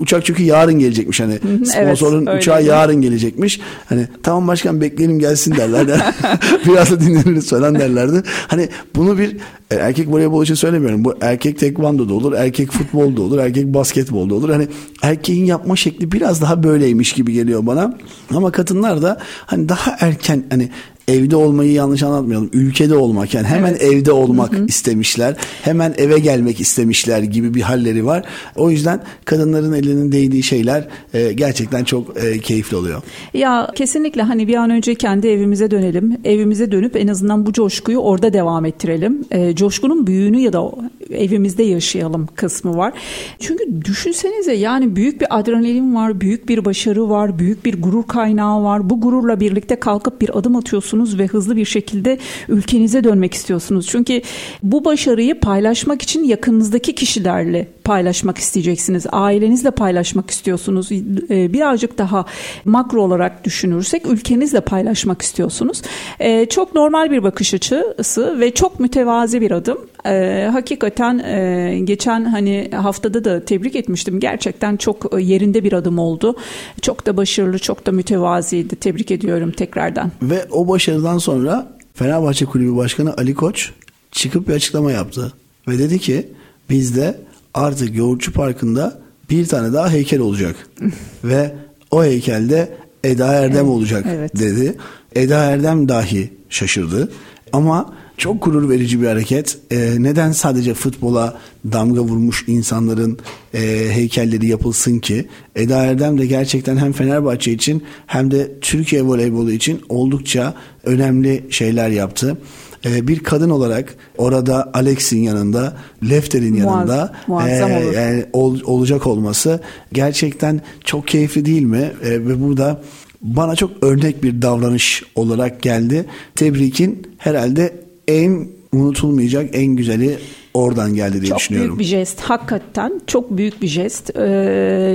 Uçak çünkü yarın gelecekmiş hani sponsorun evet, uçağı yarın gelecekmiş. Hani tamam başkan bekleyelim gelsin derler. *laughs* *laughs* Biraz da dinleniriz falan derlerdi. Hani bunu bir e, erkek voleybol için söylemiyorum. Bu erkek tekvando da olur, erkek futbol da olur, erkek basketbol da olur. Hani erkeğin yapma şekli biraz daha böyleymiş gibi geliyor bana. Ama kadınlar da hani daha erken hani evde olmayı yanlış anlatmayalım. Ülkede olmak yani hemen evet. evde olmak hı hı. istemişler. Hemen eve gelmek istemişler gibi bir halleri var. O yüzden kadınların elinin değdiği şeyler e, gerçekten çok e, keyifli oluyor. Ya kesinlikle hani bir an önce kendi evimize dönelim. Evimize dönüp en azından bu coşkuyu orada devam ettirelim. E, coşkunun büyüğünü ya da evimizde yaşayalım kısmı var. Çünkü düşünsenize yani büyük bir adrenalin var, büyük bir başarı var, büyük bir gurur kaynağı var. Bu gururla birlikte kalkıp bir adım atıyorsunuz ve hızlı bir şekilde ülkenize dönmek istiyorsunuz. Çünkü bu başarıyı paylaşmak için yakınınızdaki kişilerle paylaşmak isteyeceksiniz. Ailenizle paylaşmak istiyorsunuz. Ee, birazcık daha makro olarak düşünürsek ülkenizle paylaşmak istiyorsunuz. Ee, çok normal bir bakış açısı ve çok mütevazi bir adım. Ee, hakikaten e, geçen hani haftada da tebrik etmiştim. Gerçekten çok yerinde bir adım oldu. Çok da başarılı, çok da mütevaziydi. Tebrik ediyorum tekrardan. Ve o başarıdan sonra Fenerbahçe Kulübü Başkanı Ali Koç çıkıp bir açıklama yaptı. Ve dedi ki bizde artık Yoğurtçu Parkı'nda bir tane daha heykel olacak. *laughs* Ve o heykelde Eda Erdem evet, olacak evet. dedi. Eda Erdem dahi şaşırdı. Ama çok gurur verici bir hareket. Ee, neden sadece futbola damga vurmuş insanların e, heykelleri yapılsın ki? Eda Erdem de gerçekten hem Fenerbahçe için hem de Türkiye voleybolu için oldukça önemli şeyler yaptı. Ee, bir kadın olarak orada Alex'in yanında, Lefter'in yanında Muazzam e, olur. Yani ol, olacak olması gerçekten çok keyifli değil mi? E, ve burada bana çok örnek bir davranış olarak geldi. Tebrik'in herhalde en unutulmayacak en güzeli oradan geldi diye çok düşünüyorum. Çok büyük bir jest. Hakikaten çok büyük bir jest. Ee,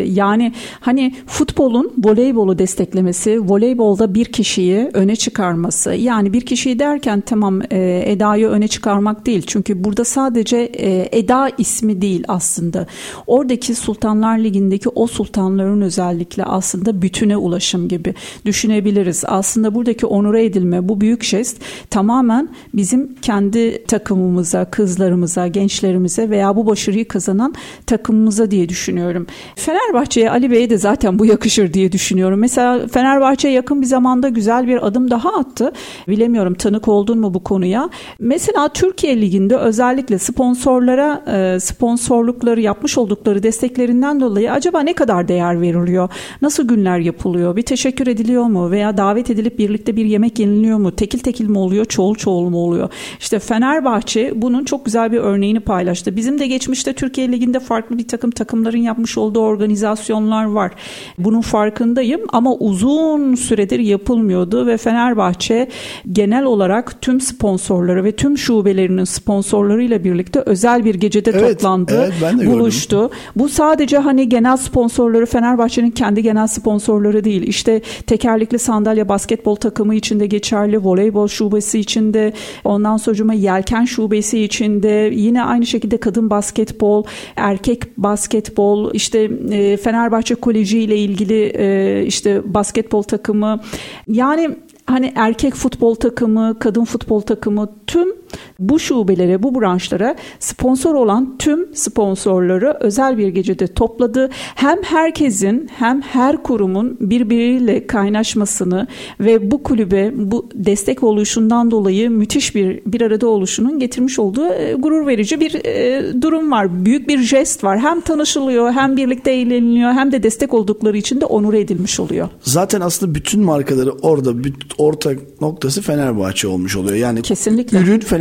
yani hani futbolun voleybolu desteklemesi, voleybolda bir kişiyi öne çıkarması. Yani bir kişiyi derken tamam e, Eda'yı öne çıkarmak değil. Çünkü burada sadece e, Eda ismi değil aslında. Oradaki Sultanlar Ligi'ndeki o sultanların özellikle aslında bütüne ulaşım gibi düşünebiliriz. Aslında buradaki onure edilme, bu büyük jest tamamen bizim kendi takımımıza, kızlarımıza, gençlerimize veya bu başarıyı kazanan takımımıza diye düşünüyorum. Fenerbahçe'ye Ali Bey'e de zaten bu yakışır diye düşünüyorum. Mesela Fenerbahçe yakın bir zamanda güzel bir adım daha attı. Bilemiyorum tanık oldun mu bu konuya. Mesela Türkiye Ligi'nde özellikle sponsorlara e, sponsorlukları yapmış oldukları desteklerinden dolayı acaba ne kadar değer veriliyor? Nasıl günler yapılıyor? Bir teşekkür ediliyor mu? Veya davet edilip birlikte bir yemek yeniliyor mu? Tekil tekil mi oluyor? Çoğul çoğul mu oluyor? İşte Fenerbahçe bunun çok güzel bir örneği örneğini paylaştı. Bizim de geçmişte Türkiye Ligi'nde farklı bir takım takımların yapmış olduğu organizasyonlar var. Bunun farkındayım ama uzun süredir yapılmıyordu ve Fenerbahçe genel olarak tüm sponsorları ve tüm şubelerinin sponsorlarıyla birlikte özel bir gecede evet, toplandı, evet, ben de buluştu. Gördüm. Bu sadece hani genel sponsorları Fenerbahçe'nin kendi genel sponsorları değil. İşte tekerlekli sandalye basketbol takımı içinde geçerli, voleybol şubesi içinde, ondan sonra yelken şubesi içinde, yine aynı şekilde kadın basketbol, erkek basketbol, işte e, Fenerbahçe Koleji ile ilgili e, işte basketbol takımı. Yani hani erkek futbol takımı, kadın futbol takımı tüm bu şubelere, bu branşlara sponsor olan tüm sponsorları özel bir gecede topladı. Hem herkesin hem her kurumun birbiriyle kaynaşmasını ve bu kulübe bu destek oluşundan dolayı müthiş bir bir arada oluşunun getirmiş olduğu e, gurur verici bir e, durum var. Büyük bir jest var. Hem tanışılıyor, hem birlikte eğleniliyor, hem de destek oldukları için de onur edilmiş oluyor. Zaten aslında bütün markaları orada ortak noktası Fenerbahçe olmuş oluyor. Yani Kesinlikle. ürün Fenerbahçe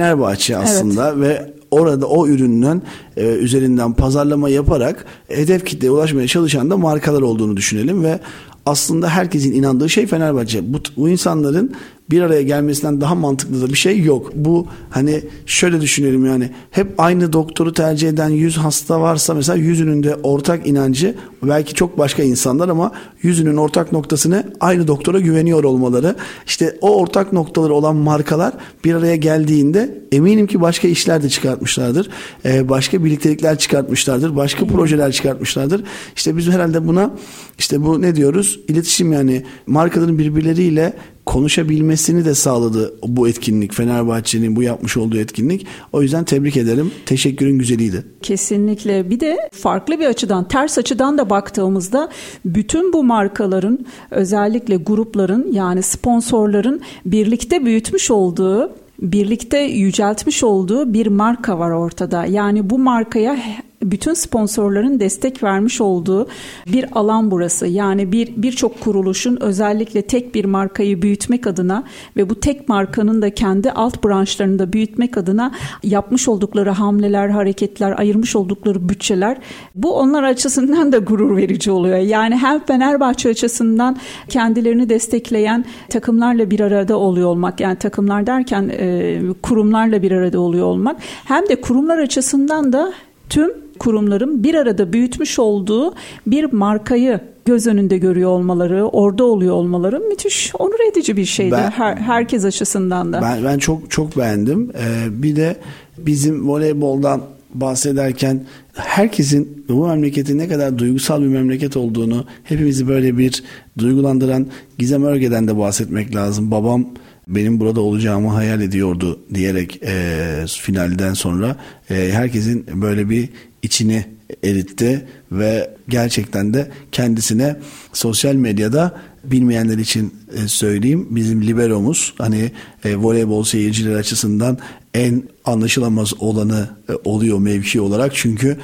aslında evet. ve orada o ürünün e, üzerinden pazarlama yaparak hedef kitleye ulaşmaya çalışan da markalar olduğunu düşünelim ve aslında herkesin inandığı şey Fenerbahçe. Bu, bu insanların bir araya gelmesinden daha mantıklı da bir şey yok. Bu hani şöyle düşünelim yani hep aynı doktoru tercih eden 100 hasta varsa mesela yüzünün de ortak inancı belki çok başka insanlar ama yüzünün ortak noktasını aynı doktora güveniyor olmaları. İşte o ortak noktaları olan markalar bir araya geldiğinde eminim ki başka işler de çıkartmışlardır. Ee, başka birliktelikler çıkartmışlardır. Başka projeler çıkartmışlardır. İşte biz herhalde buna işte bu ne diyoruz? İletişim yani markaların birbirleriyle konuşabilmesini de sağladı bu etkinlik. Fenerbahçe'nin bu yapmış olduğu etkinlik. O yüzden tebrik ederim. Teşekkürün güzeliydi. Kesinlikle. Bir de farklı bir açıdan, ters açıdan da baktığımızda bütün bu markaların özellikle grupların yani sponsorların birlikte büyütmüş olduğu birlikte yüceltmiş olduğu bir marka var ortada. Yani bu markaya bütün sponsorların destek vermiş olduğu bir alan burası. Yani bir birçok kuruluşun özellikle tek bir markayı büyütmek adına ve bu tek markanın da kendi alt branşlarını da büyütmek adına yapmış oldukları hamleler, hareketler, ayırmış oldukları bütçeler bu onlar açısından da gurur verici oluyor. Yani hem Fenerbahçe açısından kendilerini destekleyen takımlarla bir arada oluyor olmak yani takımlar derken e, kurumlarla bir arada oluyor olmak hem de kurumlar açısından da tüm kurumların bir arada büyütmüş olduğu bir markayı göz önünde görüyor olmaları, orada oluyor olmaları müthiş onur edici bir şeydi ben, her, herkes açısından da. Ben, ben çok çok beğendim. Ee, bir de bizim voleyboldan bahsederken herkesin bu memleketin ne kadar duygusal bir memleket olduğunu hepimizi böyle bir duygulandıran Gizem Örge'den de bahsetmek lazım. Babam benim burada olacağımı hayal ediyordu diyerek e, finalden sonra e, herkesin böyle bir içini eritti ve gerçekten de kendisine sosyal medyada bilmeyenler için e, söyleyeyim bizim liberomuz hani e, voleybol seyirciler açısından en anlaşılamaz olanı e, oluyor mevki olarak. Çünkü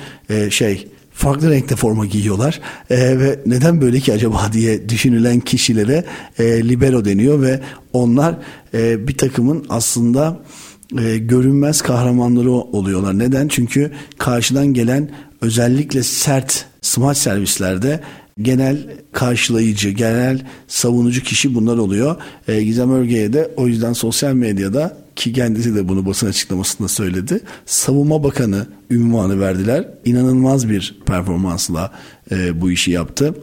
şey farklı renkte forma giyiyorlar. Ve neden böyle ki acaba *laughs* diye düşünülen kişilere libero deniyor ve onlar bir takımın aslında e, görünmez kahramanları oluyorlar. Neden? Çünkü karşıdan gelen özellikle sert smaç servislerde genel karşılayıcı, genel savunucu kişi bunlar oluyor. E, Gizem Örge'ye de o yüzden sosyal medyada ki kendisi de bunu basın açıklamasında söyledi. Savunma Bakanı ünvanı verdiler. İnanılmaz bir performansla e, bu işi yaptı.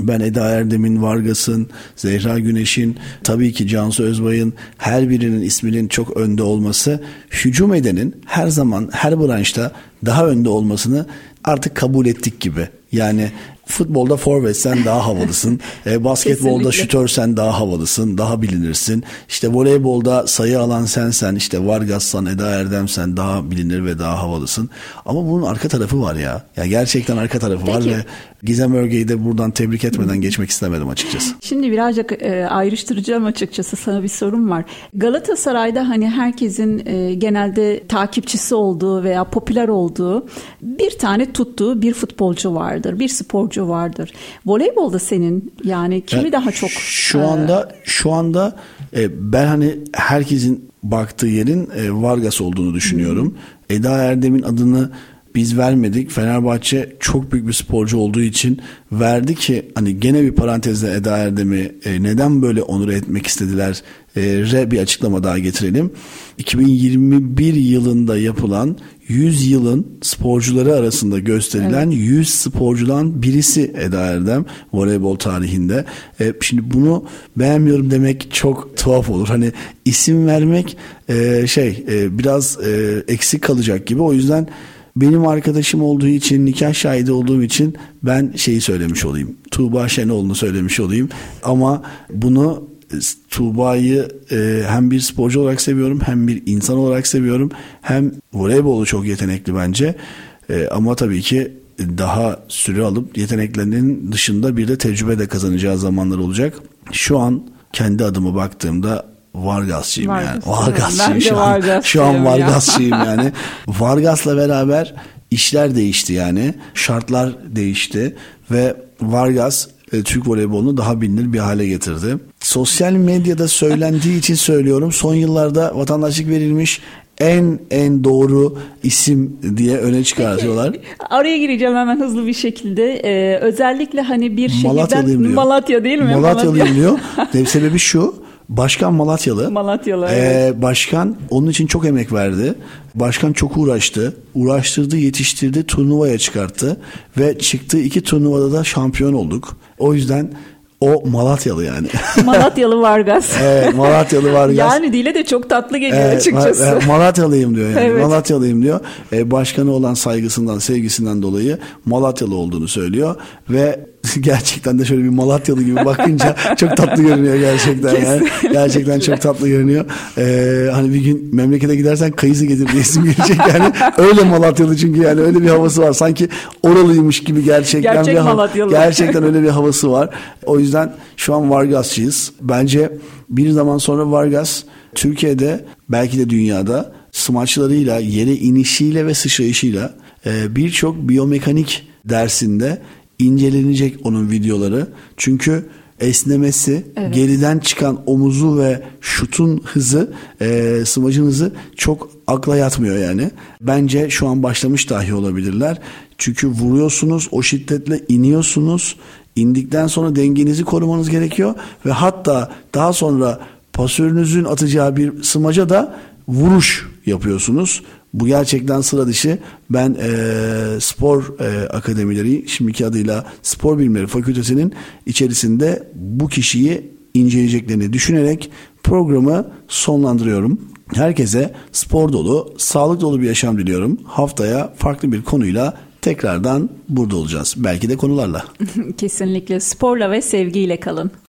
Ben Eda Erdem'in, Vargas'ın, Zehra Güneş'in, tabii ki Cansu Özbay'ın her birinin isminin çok önde olması, hücum edenin her zaman her branşta daha önde olmasını artık kabul ettik gibi. Yani futbolda forvet sen daha havalısın. *laughs* e, basketbolda şütör sen daha havalısın, daha bilinirsin. İşte voleybolda sayı alan sensen, işte Vargas'san, Eda Erdem'sen daha bilinir ve daha havalısın. Ama bunun arka tarafı var ya. Ya gerçekten arka tarafı Peki. var ve Gizem Örge'yi de buradan tebrik etmeden geçmek istemedim açıkçası. Şimdi birazcık e, ayrıştıracağım açıkçası sana bir sorum var. Galatasaray'da hani herkesin e, genelde takipçisi olduğu veya popüler olduğu bir tane tuttuğu bir futbolcu vardır. Bir sporcu vardır. Voleybolda senin yani kimi yani daha çok Şu anda e, şu anda e, ben hani herkesin baktığı yerin e, Vargas olduğunu düşünüyorum. Hı. Eda Erdem'in adını biz vermedik. Fenerbahçe çok büyük bir sporcu olduğu için verdi ki hani gene bir parantezde Eda Erdem'i e, neden böyle onur etmek istediler e, re bir açıklama daha getirelim. 2021 yılında yapılan 100 yılın sporcuları arasında gösterilen evet. 100 sporcudan birisi Eda Erdem voleybol tarihinde. E, şimdi bunu beğenmiyorum demek çok tuhaf olur. Hani isim vermek e, şey e, biraz e, eksik kalacak gibi. O yüzden benim arkadaşım olduğu için, nikah şahidi olduğum için ben şeyi söylemiş olayım. Tuğba Şenoğlu'nu söylemiş olayım. Ama bunu e, Tuğba'yı e, hem bir sporcu olarak seviyorum hem bir insan olarak seviyorum. Hem voleybolu çok yetenekli bence. E, ama tabii ki daha süre alıp yeteneklerinin dışında bir de tecrübe de kazanacağı zamanlar olacak. Şu an kendi adıma baktığımda Vargasçıyım Vargas, yani. Vargasçıyım şu an. Şu an Vargasçıyım yani. *laughs* Vargas'la beraber işler değişti yani. Şartlar değişti ve Vargas e, Türk voleybolunu daha bilinir bir hale getirdi. Sosyal medyada söylendiği için söylüyorum. Son yıllarda vatandaşlık verilmiş en en doğru isim diye öne çıkartıyorlar. Peki, araya gireceğim hemen hızlı bir şekilde. Ee, özellikle hani bir şehirden Malatya değil mi? Malatyalıyım diyor. *laughs* Sebebi şu Başkan Malatyalı. Malatyalı. Ee, başkan onun için çok emek verdi. Başkan çok uğraştı. Uğraştırdı, yetiştirdi, turnuvaya çıkarttı. Ve çıktığı iki turnuvada da şampiyon olduk. O yüzden o Malatyalı yani. *laughs* Malatyalı Vargas. *laughs* evet Malatyalı Vargas. Yani dile de çok tatlı geliyor evet, açıkçası. Ma- Malatyalıyım diyor yani. Evet. Malatyalıyım diyor. E, başkanı olan saygısından, sevgisinden dolayı Malatyalı olduğunu söylüyor. Ve gerçekten de şöyle bir Malatyalı gibi bakınca *laughs* çok tatlı görünüyor gerçekten yani. Gerçekten çok tatlı görünüyor. Ee, hani bir gün memlekete gidersen kayısı getir diye isim gelecek yani. *laughs* Öyle Malatyalı çünkü yani öyle bir havası var. Sanki oralıymış gibi gerçekten Gerçek bir Malatyalı. Gerçekten öyle bir *laughs* havası var. O yüzden şu an Vargasçıyız. Bence bir zaman sonra Vargas Türkiye'de belki de dünyada smaçlarıyla, yere inişiyle ve sıçrayışıyla e, birçok biyomekanik dersinde incelenecek onun videoları. Çünkü esnemesi, evet. geriden çıkan omuzu ve şutun hızı, e, smacın hızı çok akla yatmıyor yani. Bence şu an başlamış dahi olabilirler. Çünkü vuruyorsunuz, o şiddetle iniyorsunuz. İndikten sonra dengenizi korumanız gerekiyor ve hatta daha sonra pasörünüzün atacağı bir smaca da vuruş yapıyorsunuz. Bu gerçekten sıra dışı. Ben e, spor e, akademileri şimdiki adıyla spor bilimleri fakültesinin içerisinde bu kişiyi inceleyeceklerini düşünerek programı sonlandırıyorum. Herkese spor dolu, sağlık dolu bir yaşam diliyorum. Haftaya farklı bir konuyla tekrardan burada olacağız. Belki de konularla. *laughs* Kesinlikle sporla ve sevgiyle kalın.